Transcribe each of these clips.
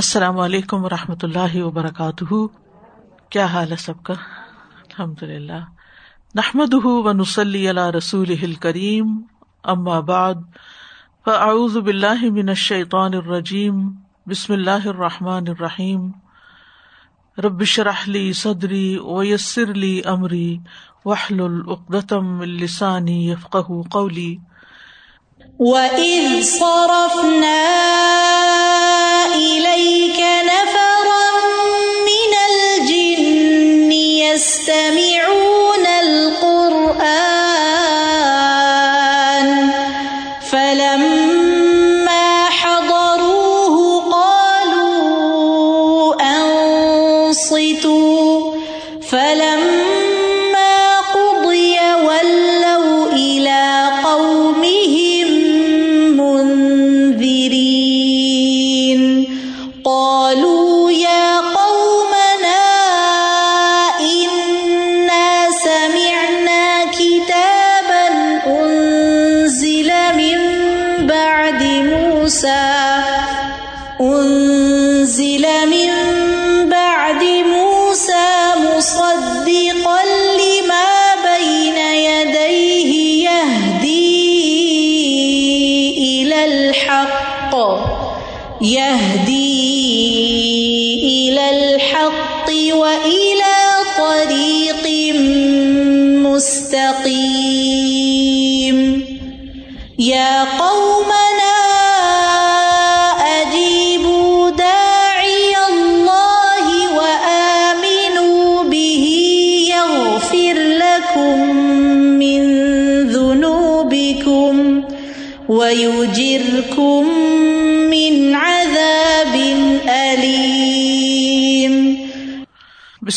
السلام علیکم و رحمۃ اللہ وبرکاتہ۔ کیا حال ہے سب کا؟ الحمد للہ نحمد و نسلی اللہ رسول کریم ام آباد فاعوذ باللہ من الشیطان الرجیم۔ بسم اللہ الرحمٰن الرحیم۔ ربش رحلی صدری ویسر علی عمری وحل العقدم السانی یفق قولی۔ وَإِذْ صَرَفْنَا إِلَيْكَ نَفَرًا مِنَ الْجِنِّ يَسْتَمِعُونَ الْقُرْآنَ فَلَمَّا حَضَرُوهُ قَالُوا أَنصِتُوا فَلَمَّا إلى طريق مستقيم. يا قوم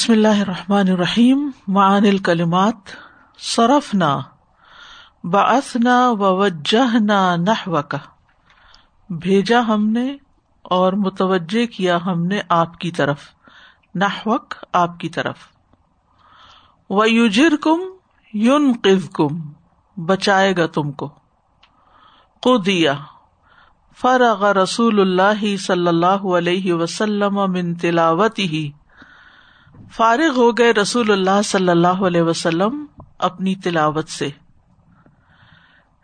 بسم اللہ الرحمٰن الرحیم معان الکلمات، صرفنا، بعثنا ووجہنا نحوک بھیجا ہم نے اور متوجہ کیا ہم نے آپ کی طرف، نحوک آپ کی طرف۔ ویجرکم ینقذکم، بچائے گا تم کو۔ قدیا فرغ رسول اللہ صلی اللہ علیہ وسلم من تلاوتہ فارغ ہو گئے رسول اللہ صلی اللہ علیہ وسلم اپنی تلاوت سے۔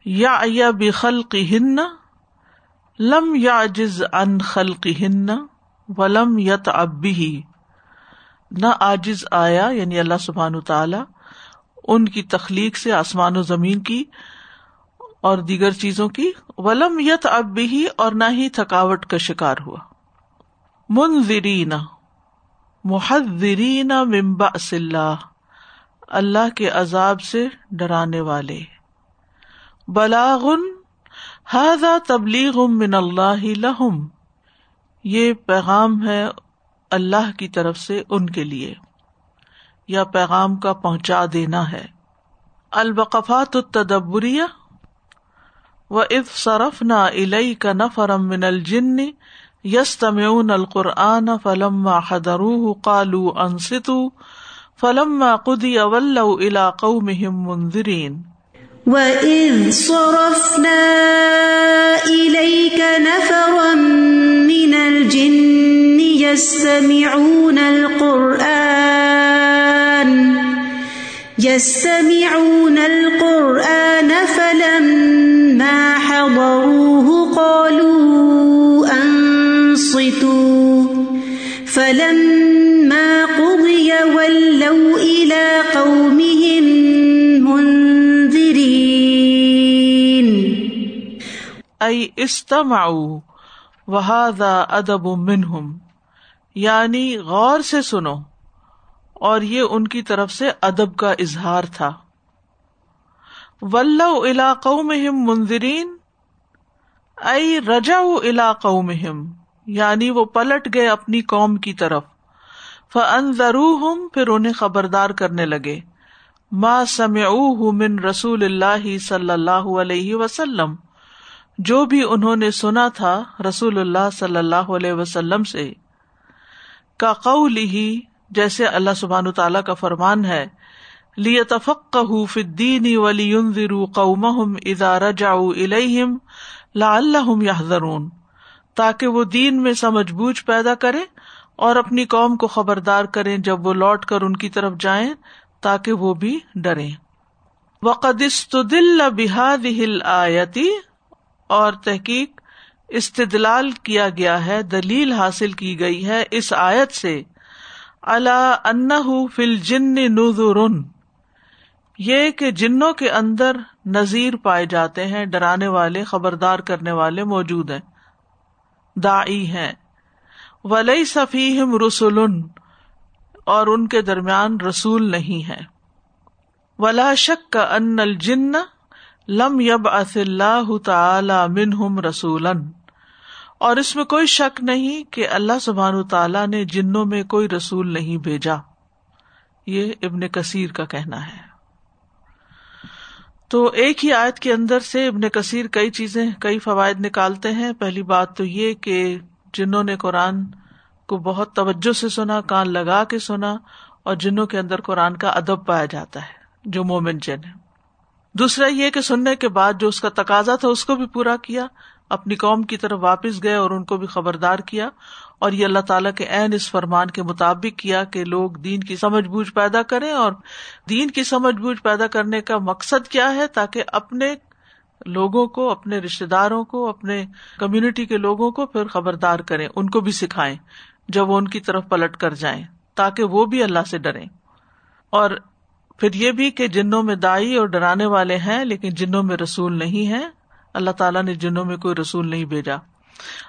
یا بخلق ہن لم یا جز ان خلق ہن ولم یت ابی نہ آجز آیا یعنی اللہ سبحان تعالی، ان کی تخلیق سے، آسمان و زمین کی اور دیگر چیزوں کی۔ ولم یت اب بھی اور نہ ہی تھکاوٹ کا شکار ہوا۔ منظرین محدرین ممبا اللہ اللہ کے عذاب سے ڈرانے والے۔ بلاغن ہاضا تبلیغ من اللہ لہم، یہ پیغام ہے اللہ کی طرف سے ان کے لیے، یا پیغام کا پہنچا دینا ہے۔ البقفات التدبریہ و اف صرف نہ علئی کا نفرم من الجن یس تمعون القرآن فلم حدرو قالو انستو فلم قدی اول الا قومهم منذرین۔ وَإِذْ صَرَفْنَا إِلَيْكَ نَفَرًا مِنَ الْجِنِّ يَسْتَمِعُونَ الْقُرْآنَ يَسْتَمِعُونَ الْقُرْآنَ فَلَمَّا فَلَمَّا قُضِيَ وَلَّوْا إِلَىٰ قَوْمِهِم مُنذِرِينَ. ای استمعوا، وهذا ادب منہم یعنی غور سے سنو، اور یہ ان کی طرف سے ادب کا اظہار تھا. ولو الا قومہم منذرین ای رجعوا الا قومہم یعنی وہ پلٹ گئے اپنی قوم کی طرف۔ فانذروہم پھر انہیں خبردار کرنے لگے۔ ما سمعوہ من رسول اللہ صلی اللہ علیہ وسلم۔ جو بھی انہوں نے سنا تھا رسول اللہ صلی اللہ علیہ وسلم سے۔ کا قول ہی جیسے اللہ سبحان تعالیٰ کا فرمان ہے۔ لی تفق فدین ولی قوم ادا رجا الہم لا اللہ یحذرون تاکہ وہ دین میں سمجھ بوجھ پیدا کرے اور اپنی قوم کو خبردار کریں جب وہ لوٹ کر ان کی طرف جائیں تاکہ وہ بھی ڈرے وقدل بحاد ہل آیتی اور تحقیق استدلال کیا گیا ہے، دلیل حاصل کی گئی ہے اس آیت سے۔ اللہ ان فل جن نظر یہ کہ جنوں کے اندر نذیر پائے جاتے ہیں، ڈرانے والے، خبردار کرنے والے موجود ہیں۔ دائی ہیں۔ ولی صفیم رسول اور ان کے درمیان رسول نہیں ہے۔ ولا شک کا ان الجن لم یب اص اللہ تعالی منہم رسول اور اس میں کوئی شک نہیں کہ اللہ سبحان تعالیٰ نے جنوں میں کوئی رسول نہیں بھیجا۔ یہ ابن کثیر کا کہنا ہے۔ تو ایک ہی آیت کے اندر سے ابن کثیر کئی چیزیں، کئی فوائد نکالتے ہیں۔ پہلی بات تو یہ کہ جنہوں نے قرآن کو بہت توجہ سے سنا، کان لگا کے سنا، اور جنوں کے اندر قرآن کا ادب پایا جاتا ہے، جو مومن جن ہے دوسرا یہ کہ سننے کے بعد جو اس کا تقاضا تھا، اس کو بھی پورا کیا، اپنی قوم کی طرف واپس گئے اور ان کو بھی خبردار کیا۔ اور یہ اللہ تعالیٰ کے عین اس فرمان کے مطابق کیا کہ لوگ دین کی سمجھ بوجھ پیدا کریں اور دین کی سمجھ بوجھ پیدا کرنے کا مقصد کیا ہے تاکہ اپنے لوگوں کو، اپنے رشتے داروں کو، اپنے کمیونٹی کے لوگوں کو پھر خبردار کریں، ان کو بھی سکھائیں، جب وہ ان کی طرف پلٹ کر جائیں، تاکہ وہ بھی اللہ سے ڈرے اور پھر یہ بھی کہ جنوں میں دائی اور ڈرانے والے ہیں، لیکن جنوں میں رسول نہیں ہے اللہ تعالیٰ نے جنوں میں کوئی رسول نہیں بھیجا۔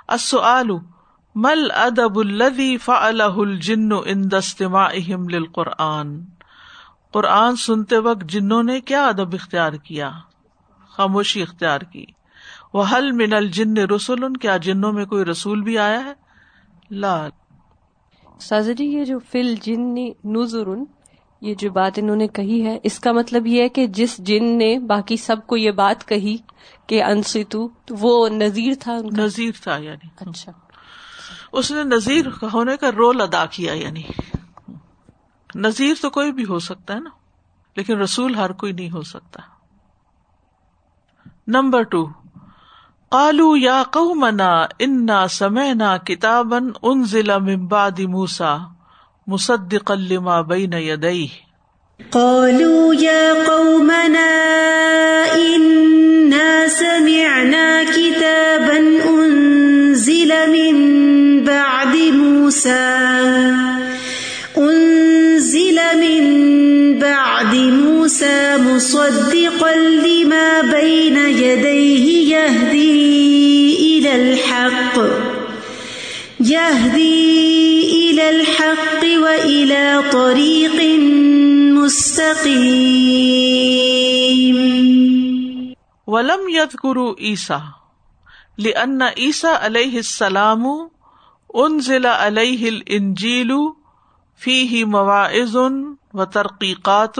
السؤال مل ادب الدی فعل الجن ان دستما اہم قرآن قرآن سنتے وقت جنوں نے کیا ادب اختیار کیا؟ خاموشی اختیار کی۔ وہ حل من الجن رسول کیا جنوں میں کوئی رسول بھی آیا ہے؟ لال سازا جی یہ جو فل جن نظر یہ جو بات انہوں نے کہی ہے اس کا مطلب یہ ہے کہ جس جن نے باقی سب کو یہ بات کہی کہ انستو وہ نذیر تھا نذیر تھا یعنی۔ اچھا۔ اس نے نذیر ہونے کا رول ادا کیا یعنی نذیر تو کوئی بھی ہو سکتا ہے نا، لیکن رسول ہر کوئی نہیں ہو سکتا۔ نمبر ٹو کالو یا کہ منا انا سمعنا کتابن ان ضلع ممباد موسا مصدق لما بین یدئی قالوا يا قومنا إنا سمعنا كتابا موسى أنزل من بعد موسى مصدقا لما بين يديه يهدي إلى الحق. يهدي إلى الحق وإلى طريق مستقيم. ولم يذكروا عيسى، لأن عيسى عليه السلام انزل علیہ الانجیل فیہ مواعظ و ترقیقات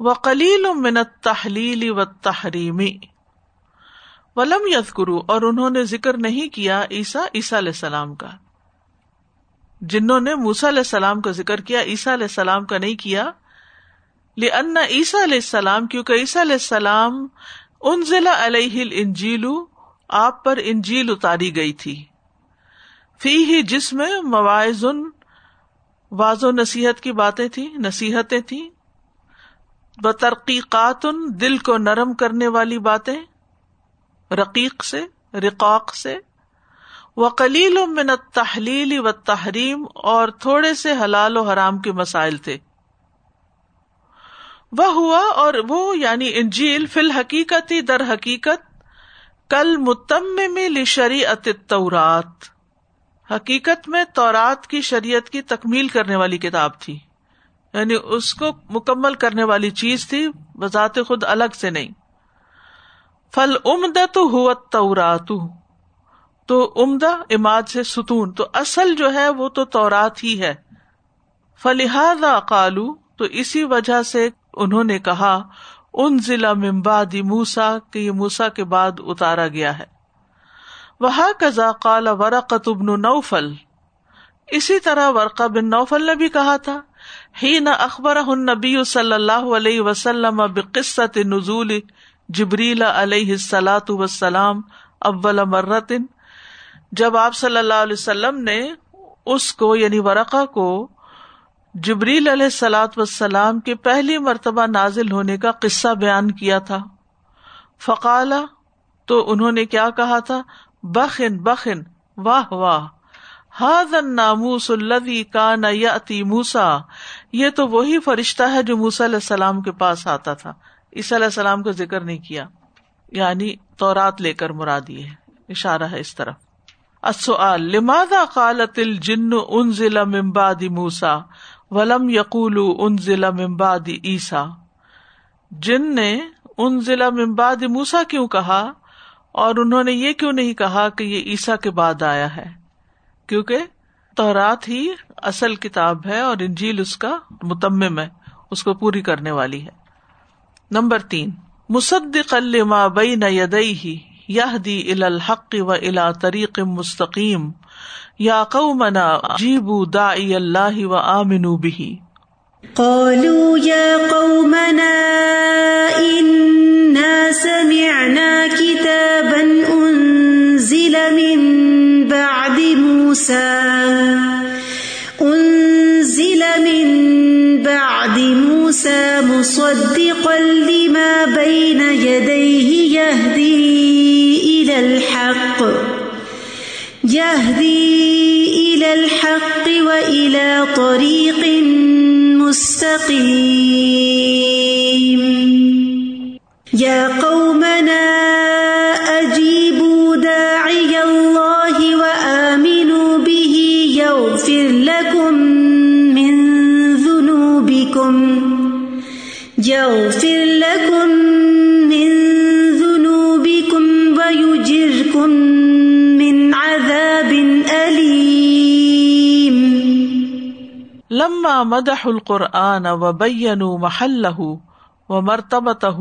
و قلیل من التحلیل والتحریم ولم یذکروا، اور انہوں نے ذکر نہیں کیا عیسیٰ عیسیٰ علیہ السلام کا۔ جنہوں نے موسا علیہ السلام کا ذکر کیا، عیسیٰ علیہ السلام کا نہیں کیا۔ لأن عیسیٰ علیہ السلام، کیونکہ عیسیٰ علیہ السلام انزل علیہ الانجیل، آپ پر انجیل اتاری گئی تھی۔ فی ہی جس میں مواعظ واض و نصیحت کی باتیں تھی نصیحتیں تھیں بترقیقات دل کو نرم کرنے والی باتیں، رقیق سے، رقاق سے وہ کلیل من تحلیل و تحریم اور تھوڑے سے حلال و حرام کے مسائل تھے۔ وہ ہوا اور وہ یعنی انجیل فی الحقیقت در حقیقت کل متم میں شری اتورات حقیقت میں تورات کی شریعت کی تکمیل کرنے والی کتاب تھی۔ یعنی اس کو مکمل کرنے والی چیز تھی، بذات خود الگ سے نہیں۔ فل عمدہ تو تورات تو عمدہ اماد سے ستون۔ تو اصل جو ہے وہ تو تورات ہی ہے۔ فلحاد قالو، تو اسی وجہ سے انہوں نے کہا ان ضلع ممبادی موسا کہ یہ موسا کے بعد اتارا گیا ہے۔ وہ کزا کال ورقت ابن نوفل. اسی طرح ورقا بن نوفل نے بھی کہا تھا ہی نہ اخبر نبی صلی اللہ علیہ وسلم بقصت نزول جبریل علیہ السلاۃ وسلام اول مرتن جب آپ صلی اللہ علیہ وسلم نے اس کو یعنی ورقا کو جبریل علیہ السلاۃ وسلام کے پہلی مرتبہ نازل ہونے کا قصہ بیان کیا تھا، فقالا، تو انہوں نے کیا کہا تھا؟ بخن بخن، واہ واہ۔ ہاد ناموس الدی کا نتی موسا یہ تو وہی فرشتہ ہے جو موسا علیہ السلام کے پاس آتا تھا۔ عیسی علیہ السلام کا ذکر نہیں کیا۔ یعنی تورات لے کر مرادی ہے۔ اشارہ ہے اس طرف۔ السؤال، لماذا قالت الجن انزل من بعد موسا ولم یقول انزل من بعد عیسا جن نے انزل من بعد موسا کیوں کہا؟ اور انہوں نے یہ کیوں نہیں کہا کہ یہ عیسا کے بعد آیا ہے؟ کیونکہ تورات ہی اصل کتاب ہے اور انجیل اس کا متمم ہے، اس کو پوری کرنے والی ہے۔ نمبر تین مصدق لما بین یدئی یہدی الی الحق و الی طریق مستقیم، یا قومنا جیبوا داعی اللہ و آمنوا به قالوا يا قومنا إنا سمعنا كتابا موسى أنزل من بعد موسى مصدقا لما بين يديه يهدي إلى الحق، يهدي إلى الحق وإلى طريق مستقيم. يا قومنا مدح القرآن و بینوا محلہ و مرتبتہ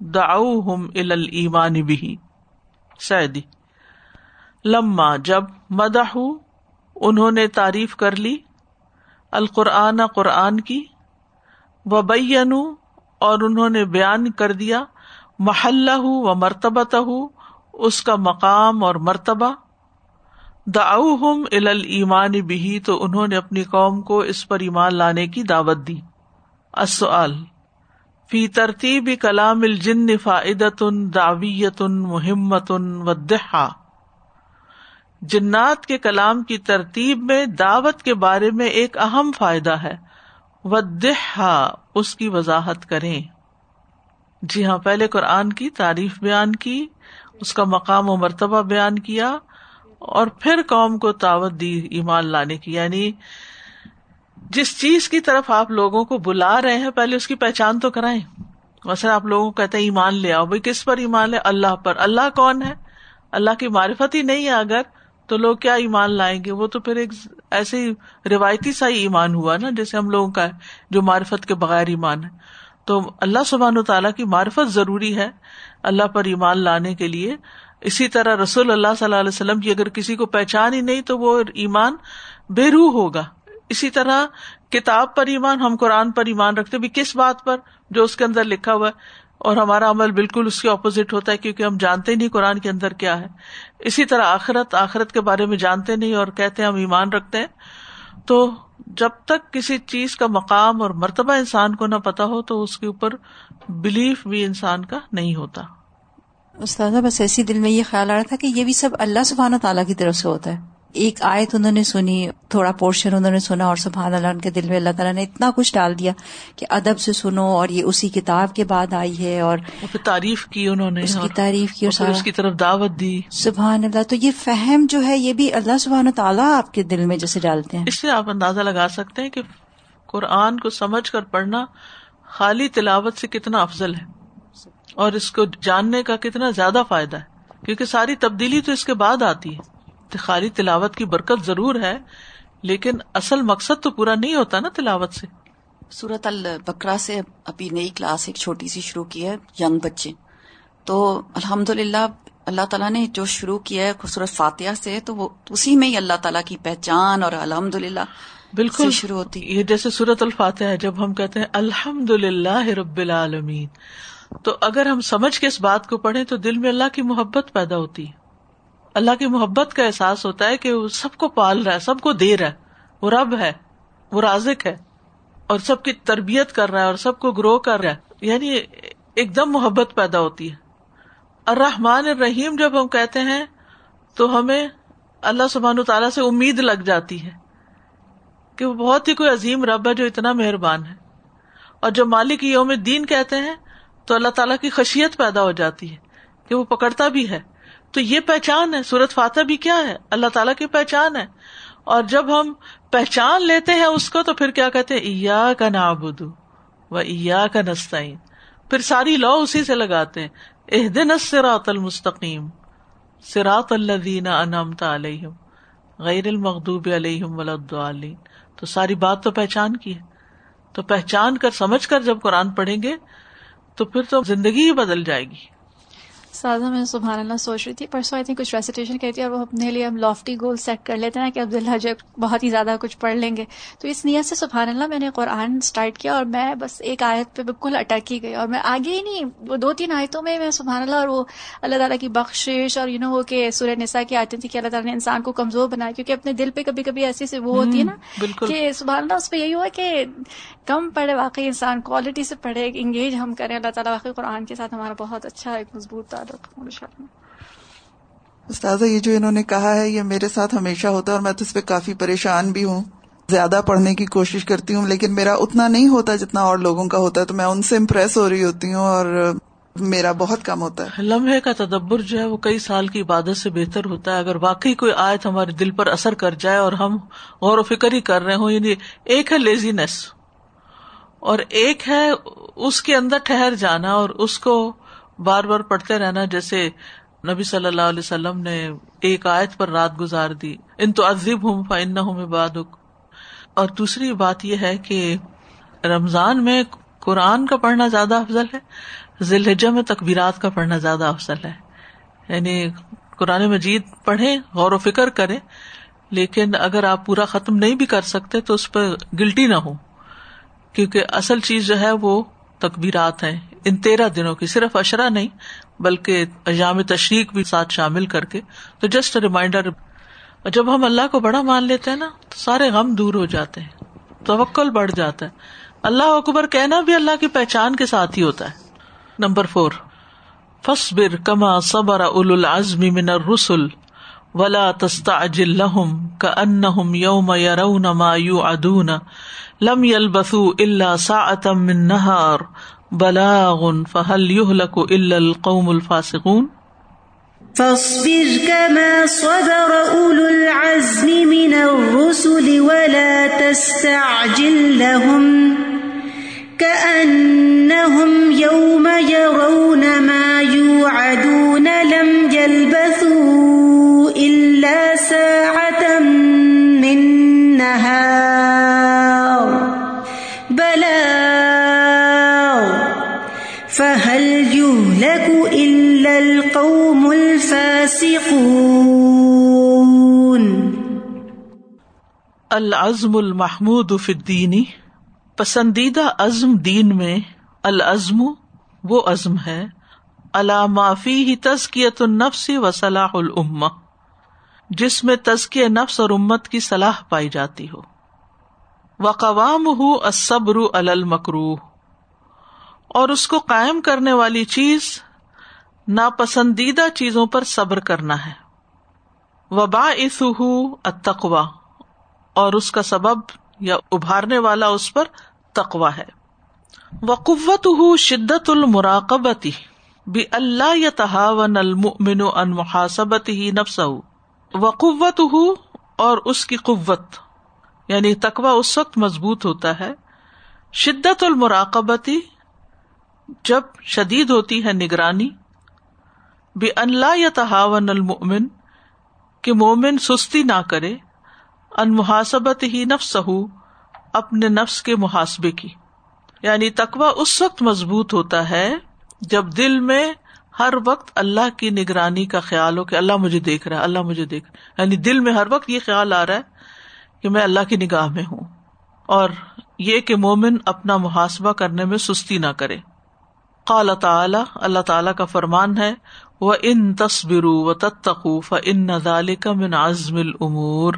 دعوہم الی الایمان به سعدی لما جب مدح انہوں نے تعریف کر لی القرآن قرآن کی و بینوا اور انہوں نے بیان کر دیا محلہ و مرتبتہ اس کا مقام اور مرتبہ۔ دعوہم الی الایمان به تو انہوں نے اپنی قوم کو اس پر ایمان لانے کی دعوت دی۔ السؤال، فی ترتیب کلام الجن فائدۃ دعویت مہمت ودحا جنات کے کلام کی ترتیب میں دعوت کے بارے میں ایک اہم فائدہ ہے۔ ودحا اس کی وضاحت کریں۔ جی ہاں پہلے قرآن کی تعریف بیان کی، اس کا مقام و مرتبہ بیان کیا۔ اور پھر قوم کو دعوت دی ایمان لانے کی یعنی جس چیز کی طرف آپ لوگوں کو بلا رہے ہیں، پہلے اس کی پہچان تو کرائیں۔ ویسے آپ لوگوں کو کہتے ہیں، ایمان لے آؤ۔ بھائی کس پر ایمان لے؟ اللہ پر۔ اللہ کون ہے؟ اللہ کی معرفت ہی نہیں ہے اگر تو لوگ کیا ایمان لائیں گے؟ وہ تو پھر ایک ایسے ہی روایتی سا ہی ایمان ہوا نا، جیسے ہم لوگوں کا ہے جو معرفت کے بغیر ایمان ہے۔ تو اللہ سبحان و تعالیٰ کی معرفت ضروری ہے اللہ پر ایمان لانے کے لیے۔ اسی طرح رسول اللہ صلی اللہ علیہ وسلم کی اگر کسی کو پہچان ہی نہیں تو وہ ایمان بے روح ہوگا۔ اسی طرح کتاب پر ایمان، ہم قرآن پر ایمان رکھتے بھی کس بات پر جو اس کے اندر لکھا ہوا ہے۔ اور ہمارا عمل بالکل اس کے اپوزٹ ہوتا ہے کیونکہ ہم جانتے نہیں قرآن کے اندر کیا ہے۔ اسی طرح آخرت آخرت کے بارے میں جانتے نہیں اور کہتے ہیں ہم ایمان رکھتے ہیں۔ تو جب تک کسی چیز کا مقام اور مرتبہ انسان کو نہ پتا ہو تو اس کے اوپر بلیف بھی انسان کا نہیں ہوتا۔ استاذہ بس ایسی دل میں یہ خیال آ رہا تھا کہ یہ بھی سب اللہ سبحانہ تعالیٰ کی طرف سے ہوتا ہے۔ ایک آیت انہوں نے سنی تھوڑا پورشن انہوں نے سنا اور سبحان اللہ ان کے دل میں اللہ تعالیٰ نے اتنا کچھ ڈال دیا کہ ادب سے سنو اور یہ اسی کتاب کے بعد آئی ہے اور تعریف کی انہوں نے اس کی تعریف کی اور اس کی طرف دعوت دی۔ سبحان اللہ تو یہ فہم جو ہے یہ بھی اللہ سبحانہ تعالیٰ آپ کے دل میں جیسے ڈالتے ہیں۔ اس سے آپ اندازہ لگا سکتے ہیں کہ قرآن کو سمجھ کر پڑھنا خالی تلاوت سے کتنا افضل ہے۔ اور اس کو جاننے کا کتنا زیادہ فائدہ ہے کیونکہ ساری تبدیلی تو اس کے بعد آتی ہے۔ خالی تلاوت کی برکت ضرور ہے لیکن اصل مقصد تو پورا نہیں ہوتا نا تلاوت سے۔ سورت البکرا سے ابھی نئی کلاس ایک چھوٹی سی شروع کی ہے ینگ بچے۔ تو الحمد للہ اللہ تعالیٰ نے جو شروع کیا ہے سورت فاتحہ سے تو وہ اسی میں ہی اللہ تعالیٰ کی پہچان اور الحمد للہ بالکل۔ شروع ہوتی۔ یہ جیسے سورت الفاتحہ ہے جب ہم کہتے ہیں الحمد للہ رب العالمین۔ تو اگر ہم سمجھ کے اس بات کو پڑھیں تو دل میں اللہ کی محبت پیدا ہوتی ہے۔ اللہ کی محبت کا احساس ہوتا ہے کہ وہ سب کو پال رہا ہے، سب کو دے رہا ہے۔ وہ رب ہے، وہ رازق ہے اور سب کی تربیت کر رہا ہے اور سب کو گرو کر رہا ہے۔ یعنی ایک دم محبت پیدا ہوتی ہے۔ الرحمن الرحیم جب ہم کہتے ہیں تو ہمیں اللہ سبحان تعالیٰ سے امید لگ جاتی ہے کہ وہ بہت ہی کوئی عظیم رب ہے جو اتنا مہربان ہے۔ اور جب مالک یوم دین کہتے ہیں تو اللہ تعالیٰ کی خشیت پیدا ہو جاتی ہے کہ وہ پکڑتا بھی ہے۔ تو یہ پہچان ہے سورت فاتح بھی کیا ہے؟ اللہ تعالیٰ کی پہچان ہے۔ اور جب ہم پہچان لیتے ہیں اس کو تو پھر کیا کہتے ایا کا نابود و ایا کا نسطین پھر ساری لو اسی سے لگاتے ہیں۔ اح دن سراط المستقیم۔ سراط اللہ انعمت علیہم۔ غیر المغدوب علیہم ولادین تو ساری بات تو پہچان کی ہے۔ تو پہچان کر، سمجھ کر جب قرآن پڑھیں گے تو پھر تو زندگی ہی بدل جائے گی۔ سادہ میں سبحان اللہ سوچ رہی تھی پرسوں آئی تھنک کچھ ریسیٹیشن کہتی ہے اور وہ اپنے لیے ہم لافٹی گول سیٹ کر لیتے ہیں کہ عبداللہ جب بہت ہی زیادہ کچھ پڑھ لیں گے۔ تو اس نیت سے سبحان اللہ میں نے قرآن اسٹارٹ کیا اور میں بس ایک آیت پہ بالکل اٹک ہی گئی اور میں آگے ہی نہیں وہ دو تین آیتوں میں میں سبحان اللہ اور وہ اللہ تعالیٰ کی بخشش اور یو نو وہ کہ سورہ نسا کی آتی تھی کہ اللہ تعالیٰ نے انسان کو کمزور بنایا کیونکہ اپنے دل پہ کبھی کبھی ایسی سے وہ ہوتی ہے نا کہ سبحان اللہ اس پہ یہی ہوا کہ کم پڑھے واقعی انسان کوالٹی سے پڑھے انگیج ہم کریں۔ اللہ تعالیٰ واقعی قرآن کے ساتھ ہمارا بہت اچھا ایک مضبوط استاذہ یہ جو انہوں نے کہا ہے یہ میرے ساتھ ہمیشہ ہوتا ہے اور میں تو اس پہ کافی پریشان بھی ہوں۔ زیادہ پڑھنے کی کوشش کرتی ہوں لیکن میرا اتنا نہیں ہوتا جتنا اور لوگوں کا ہوتا ہے تو میں ان سے امپریس ہو رہی ہوتی ہوں اور میرا بہت کم ہوتا ہے۔ لمحے کا تدبر جو ہے وہ کئی سال کی عبادت سے بہتر ہوتا ہے۔ اگر واقعی کوئی آیت ہمارے دل پر اثر کر جائے اور ہم غور و فکر ہی کر رہے ہوں یعنی ایک ہے لیزینس اور ایک ہے اس کے اندر ٹھہر جانا اور اس کو بار بار پڑھتے رہنا، جیسے نبی صلی اللہ علیہ وسلم نے ایک آیت پر رات گزار دی، ان تو عزیب ہوں فن ہوں باد اور دوسری بات یہ ہے کہ رمضان میں قرآن کا پڑھنا زیادہ افضل ہے ذیل میں تقبیرات کا پڑھنا زیادہ افضل ہے۔ یعنی قرآن مجید پڑھے غور و فکر کرے لیکن اگر آپ پورا ختم نہیں بھی کر سکتے تو اس پہ گلٹی نہ ہو کیونکہ اصل چیز جو ہے وہ تقبیرات ہیں۔ ان تیرہ دنوں کی صرف اشرا نہیں، بلکہ ایام تشریق بھی ساتھ شامل کر کے۔ تو جسٹ ریمائنڈر جب ہم اللہ کو بڑا مان لیتے ہیں نا، تو سارے غم دور ہو جاتے ہیں، توکل بڑھ جاتا ہے۔ اللہ اکبر کہنا بھی اللہ کی پہچان کے ساتھ ہی ہوتا ہے۔ نمبر فور فصبر کما صبر اول العزم من الرسل ولا تستعجل لهم كأنهم يوم يرون ما يوعدون لم يلبثوا الا ساعة من نهار بلاغ فهل يهلك الا القوم الفاسقون؟ فاصبر كما صبر اولو العزم من الرسل ولا تستعجل لهم كأنهم يوم يرون العزم المحمود فی الدین۔ پسندیدہ عزم دین میں العزم وہ عزم ہے۔ علامافی ہی تزکیت النفس و صلاح العما جس میں تزکی نفس اور امت کی صلاح پائی جاتی ہو۔ وقوام ہو الصبر المکرو اور اس کو قائم کرنے والی چیز ناپسندیدہ چیزوں پر صبر کرنا ہے۔ وبا اسہ اتقوا اور اس کا سبب یا ابھارنے والا اس پر تقوا ہے۔ وقوت ہُ شدت المراقبتی بھی اللہ یا تحاون المن ان محاسبت ہی نفس وقوت ہُ اور اس کی قوت یعنی تقوا اس وقت مضبوط ہوتا ہے۔ شدت المراقبتی جب شدید ہوتی ہے نگرانی۔ بے اللہ یا تحاون المن کہ مومن سستی نہ کرے۔ ان محاسبت ہی نفس اپنے نفس کے محاسبے کی۔ یعنی تقوا اس وقت مضبوط ہوتا ہے جب دل میں ہر وقت اللہ کی نگرانی کا خیال ہو کہ اللہ مجھے دیکھ رہا ہے، اللہ مجھے دیکھ رہا یعنی دل میں ہر وقت یہ خیال آ رہا ہے کہ میں اللہ کی نگاہ میں ہوں۔ اور یہ کہ مومن اپنا محاسبہ کرنے میں سستی نہ کرے۔ قال تعالی، اللہ تعالی کا فرمان ہے و ان تصبرو و تتقوف ان نظال کا من عزم العمور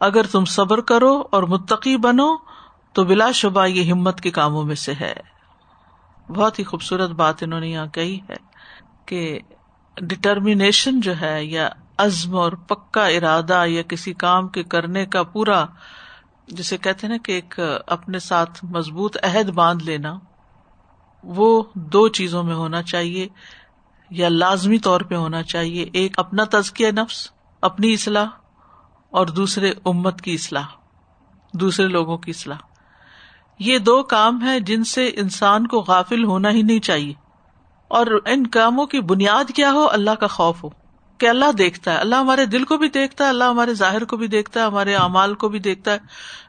اگر تم صبر کرو اور متقی بنو تو بلا شبہ یہ ہمت کے کاموں میں سے ہے۔ بہت ہی خوبصورت بات انہوں نے یہاں کہی ہے کہ ڈٹرمینیشن جو ہے یا عزم اور پکا ارادہ یا کسی کام کے کرنے کا پورا جسے کہتے نا کہ ایک اپنے ساتھ مضبوط عہد باندھ لینا، وہ دو چیزوں میں ہونا چاہیے۔ یا لازمی طور پہ ہونا چاہیے۔ ایک اپنا تزکیہ نفس، اپنی اصلاح اور دوسرے امت کی اصلاح، دوسرے لوگوں کی اصلاح۔ یہ دو کام ہے جن سے انسان کو غافل ہونا ہی نہیں چاہیے۔ اور ان کاموں کی بنیاد کیا ہو؟ اللہ کا خوف ہو۔ کہ اللہ دیکھتا ہے۔ اللہ ہمارے دل کو بھی دیکھتا ہے، اللہ ہمارے ظاہر کو بھی دیکھتا ہے، ہمارے اعمال کو بھی دیکھتا ہے۔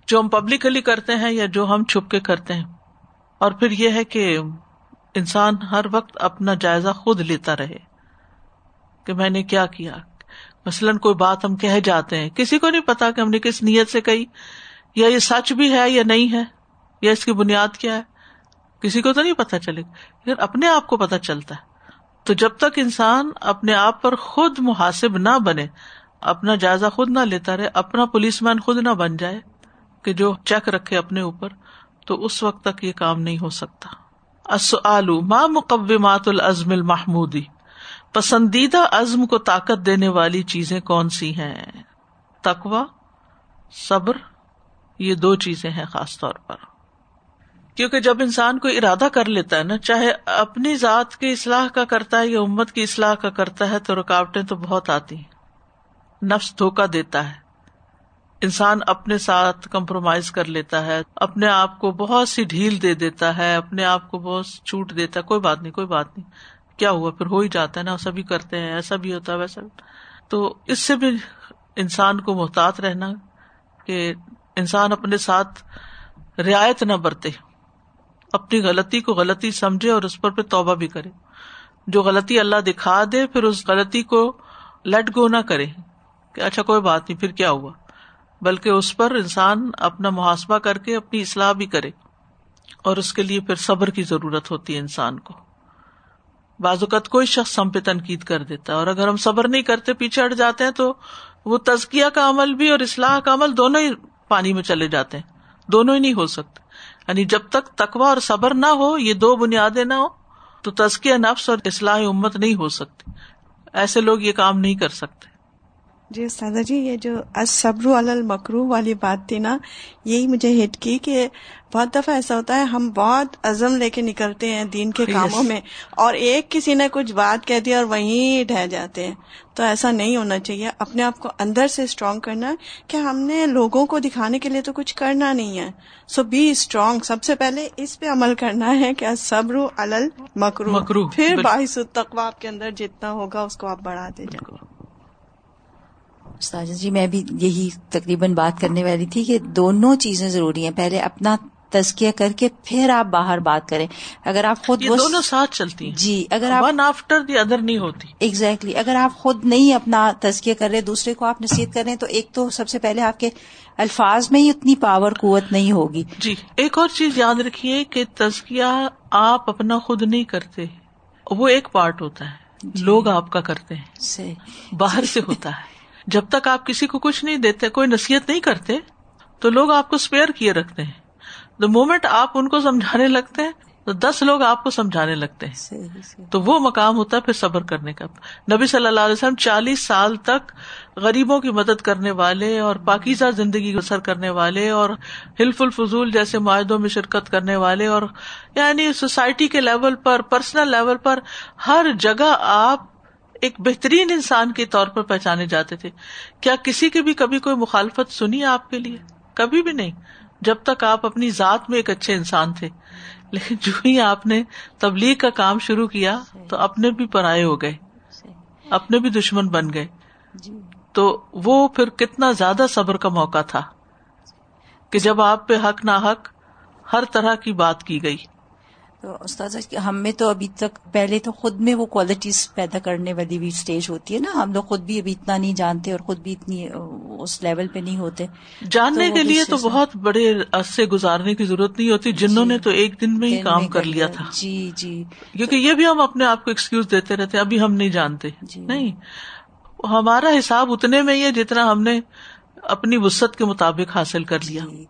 جو ہم پبلکلی کرتے ہیں یا جو ہم چھپ کے کرتے ہیں۔ اور پھر یہ ہے کہ انسان ہر وقت اپنا جائزہ خود لیتا رہے۔ کہ میں نے کیا کیا؟ مثلاً کوئی بات ہم کہہ جاتے ہیں، کسی کو نہیں پتا کہ ہم نے کس نیت سے کہی، یا یہ سچ بھی ہے یا نہیں ہے، یا اس کی بنیاد کیا ہے، کسی کو تو نہیں پتا چلے گا اپنے آپ کو پتا چلتا ہے۔ تو جب تک انسان اپنے آپ پر خود محاسب نہ بنے، اپنا جائزہ خود نہ لیتا رہے، اپنا پولیس مین خود نہ بن جائے کہ جو چیک رکھے اپنے اوپر، تو اس وقت تک یہ کام نہیں ہو سکتا۔ ما مقبات العزم المحمودی؟ پسندیدہ عزم کو طاقت دینے والی چیزیں کون سی ہیں؟ تقوا صبر، یہ دو چیزیں ہیں خاص طور پر۔ کیونکہ جب انسان کو ارادہ کر لیتا ہے نا، چاہے اپنی ذات کی اصلاح کا کرتا ہے یا امت کی اصلاح کا کرتا ہے، تو رکاوٹیں تو بہت آتی ہیں۔ نفس دھوکا دیتا ہے۔ انسان اپنے ساتھ کمپرومائز کر لیتا ہے، اپنے آپ کو بہت سی ڈھیل دے دیتا ہے، اپنے آپ کو بہت چھوٹ دیتا ہے۔ کوئی بات نہیں، کوئی بات نہیں۔ کیا ہوا؟ پھر ہو ہی جاتا ہے نا سبھی کرتے ہیں، ایسا بھی ہوتا ہے، ویسا بھی۔ تو اس سے بھی انسان کو محتاط رہنا کہ انسان اپنے ساتھ رعایت نہ برتے۔ اپنی غلطی کو غلطی سمجھے اور اس پر پھر توبہ بھی کرے۔ جو غلطی اللہ دکھا دے، پھر اس غلطی کو لٹ گو نہ کرے۔ کہ اچھا کوئی بات نہیں، پھر کیا ہوا؟ بلکہ اس پر انسان اپنا محاسبہ کر کے اپنی اصلاح بھی کرے۔ اور اس کے لیے پھر صبر کی ضرورت ہوتی ہے انسان کو۔ اوقات کوئی شخص ہم پہ تنقید کر دیتا ہے اور اگر ہم صبر نہیں کرتے، پیچھے ہٹ جاتے ہیں تو وہ تزکیہ کا عمل بھی اور اصلاح کا عمل دونوں ہی پانی میں چلے جاتے ہیں۔ دونوں ہی نہیں ہو سکتے۔ یعنی جب تک تقوا اور صبر نہ ہو، یہ دو بنیادیں نہ ہو، تو تزکیہ نفس اور اصلاح امت نہیں ہو سکتی ایسے لوگ یہ کام نہیں کر سکتے۔ جی استاذہ جی یہ جو صبر المکرو والی بات تھی نا یہی مجھے ہٹ کی کہ بہت دفعہ ایسا ہوتا ہے ہم بہت عزم لے کے نکلتے ہیں دین کے کاموں میں اور ایک کسی نے کچھ بات کہہ دی اور وہیں ڈہ جاتے ہیں۔ تو ایسا نہیں ہونا چاہیے اپنے آپ کو اندر سے اسٹرانگ کرنا کہ ہم نے لوگوں کو دکھانے کے لیے تو کچھ کرنا نہیں ہے۔ سو بی اسٹرانگ سب سے پہلے اس پہ عمل کرنا ہے کہ صبر الل مکرو پھر باعث تقوا آپ کے اندر جتنا ہوگا اس کو آپ بڑھا دے جائیں جی میں بھی یہی تقریباً بات کرنے والی تھی کہ دونوں چیزیں ضروری ہیں۔ پہلے اپنا تزکیہ کر کے پھر آپ باہر بات کریں۔ اگر آپ خود دونوں ساتھ چلتی ہیں۔ جی اگر آپ آفٹر دی ادر نہیں ہوتی۔ ایگزیکٹلی اگر آپ خود نہیں اپنا تزکیہ کر رہے دوسرے کو آپ نصیحت کر رہے تو ایک تو سب سے پہلے آپ کے الفاظ میں ہی اتنی پاور قوت نہیں ہوگی۔ جی ایک اور چیز یاد رکھیے کہ تزکیہ آپ اپنا خود نہیں کرتے وہ ایک پارٹ ہوتا ہے۔ جی۔ لوگ آپ کا کرتے ہیں۔ باہر سے ہوتا ہے۔ جب تک آپ کسی کو کچھ نہیں دیتے کوئی نصیحت نہیں کرتے تو لوگ آپ کو اسپیئر کیے رکھتے ہیں۔ دا مومنٹ آپ ان کو سمجھانے لگتے ہیں تو دس لوگ آپ کو سمجھانے لگتے ہیں۔ تو وہ مقام ہوتا ہے پھر صبر کرنے کا۔ نبی صلی اللہ علیہ وسلم چالیس سال تک غریبوں کی مدد کرنے والے اور پاکیزہ زندگی بسر کرنے والے اور حلف الفضول جیسے معاہدوں میں شرکت کرنے والے اور یعنی سوسائٹی کے لیول پر پرسنل لیول پر ہر جگہ آپ ایک بہترین انسان کے طور پر پہچانے جاتے تھے۔ کیا کسی کی بھی کبھی کوئی مخالفت سنی آپ کے لیے؟ کبھی بھی نہیں۔ جب تک آپ اپنی ذات میں ایک اچھے انسان تھے۔ لیکن جو ہی آپ نے تبلیغ کا کام شروع کیا، تو اپنے بھی پرائے ہو گئے۔ اپنے بھی دشمن بن گئے۔ تو وہ پھر کتنا زیادہ صبر کا موقع تھا کہ جب آپ پہ حق نہ حق ہر طرح کی بات کی گئی۔ تو استاذ ہم میں تو ابھی تک پہلے تو خود میں وہ کوالٹیز پیدا کرنے والی بھی اسٹیج ہوتی ہے نا۔ ہم لوگ خود بھی ابھی اتنا نہیں جانتے اور خود بھی اتنی اس لیول پہ نہیں ہوتے۔ جاننے کے لیے تو بہت بڑے عرصے گزارنے کی ضرورت نہیں ہوتی۔ جنہوں نے تو ایک دن میں ہی کام کر لیا تھا۔ جی جی۔ کیونکہ یہ بھی ہم اپنے آپ کو ایکسکیوز دیتے رہتے ہیں۔ ابھی ہم نہیں جانتے۔ جی۔ نہیں۔ ہمارا حساب اتنے میں ہی ہے جتنا ہم نے اپنی وسط کے مطابق حاصل کر لیا۔ جی۔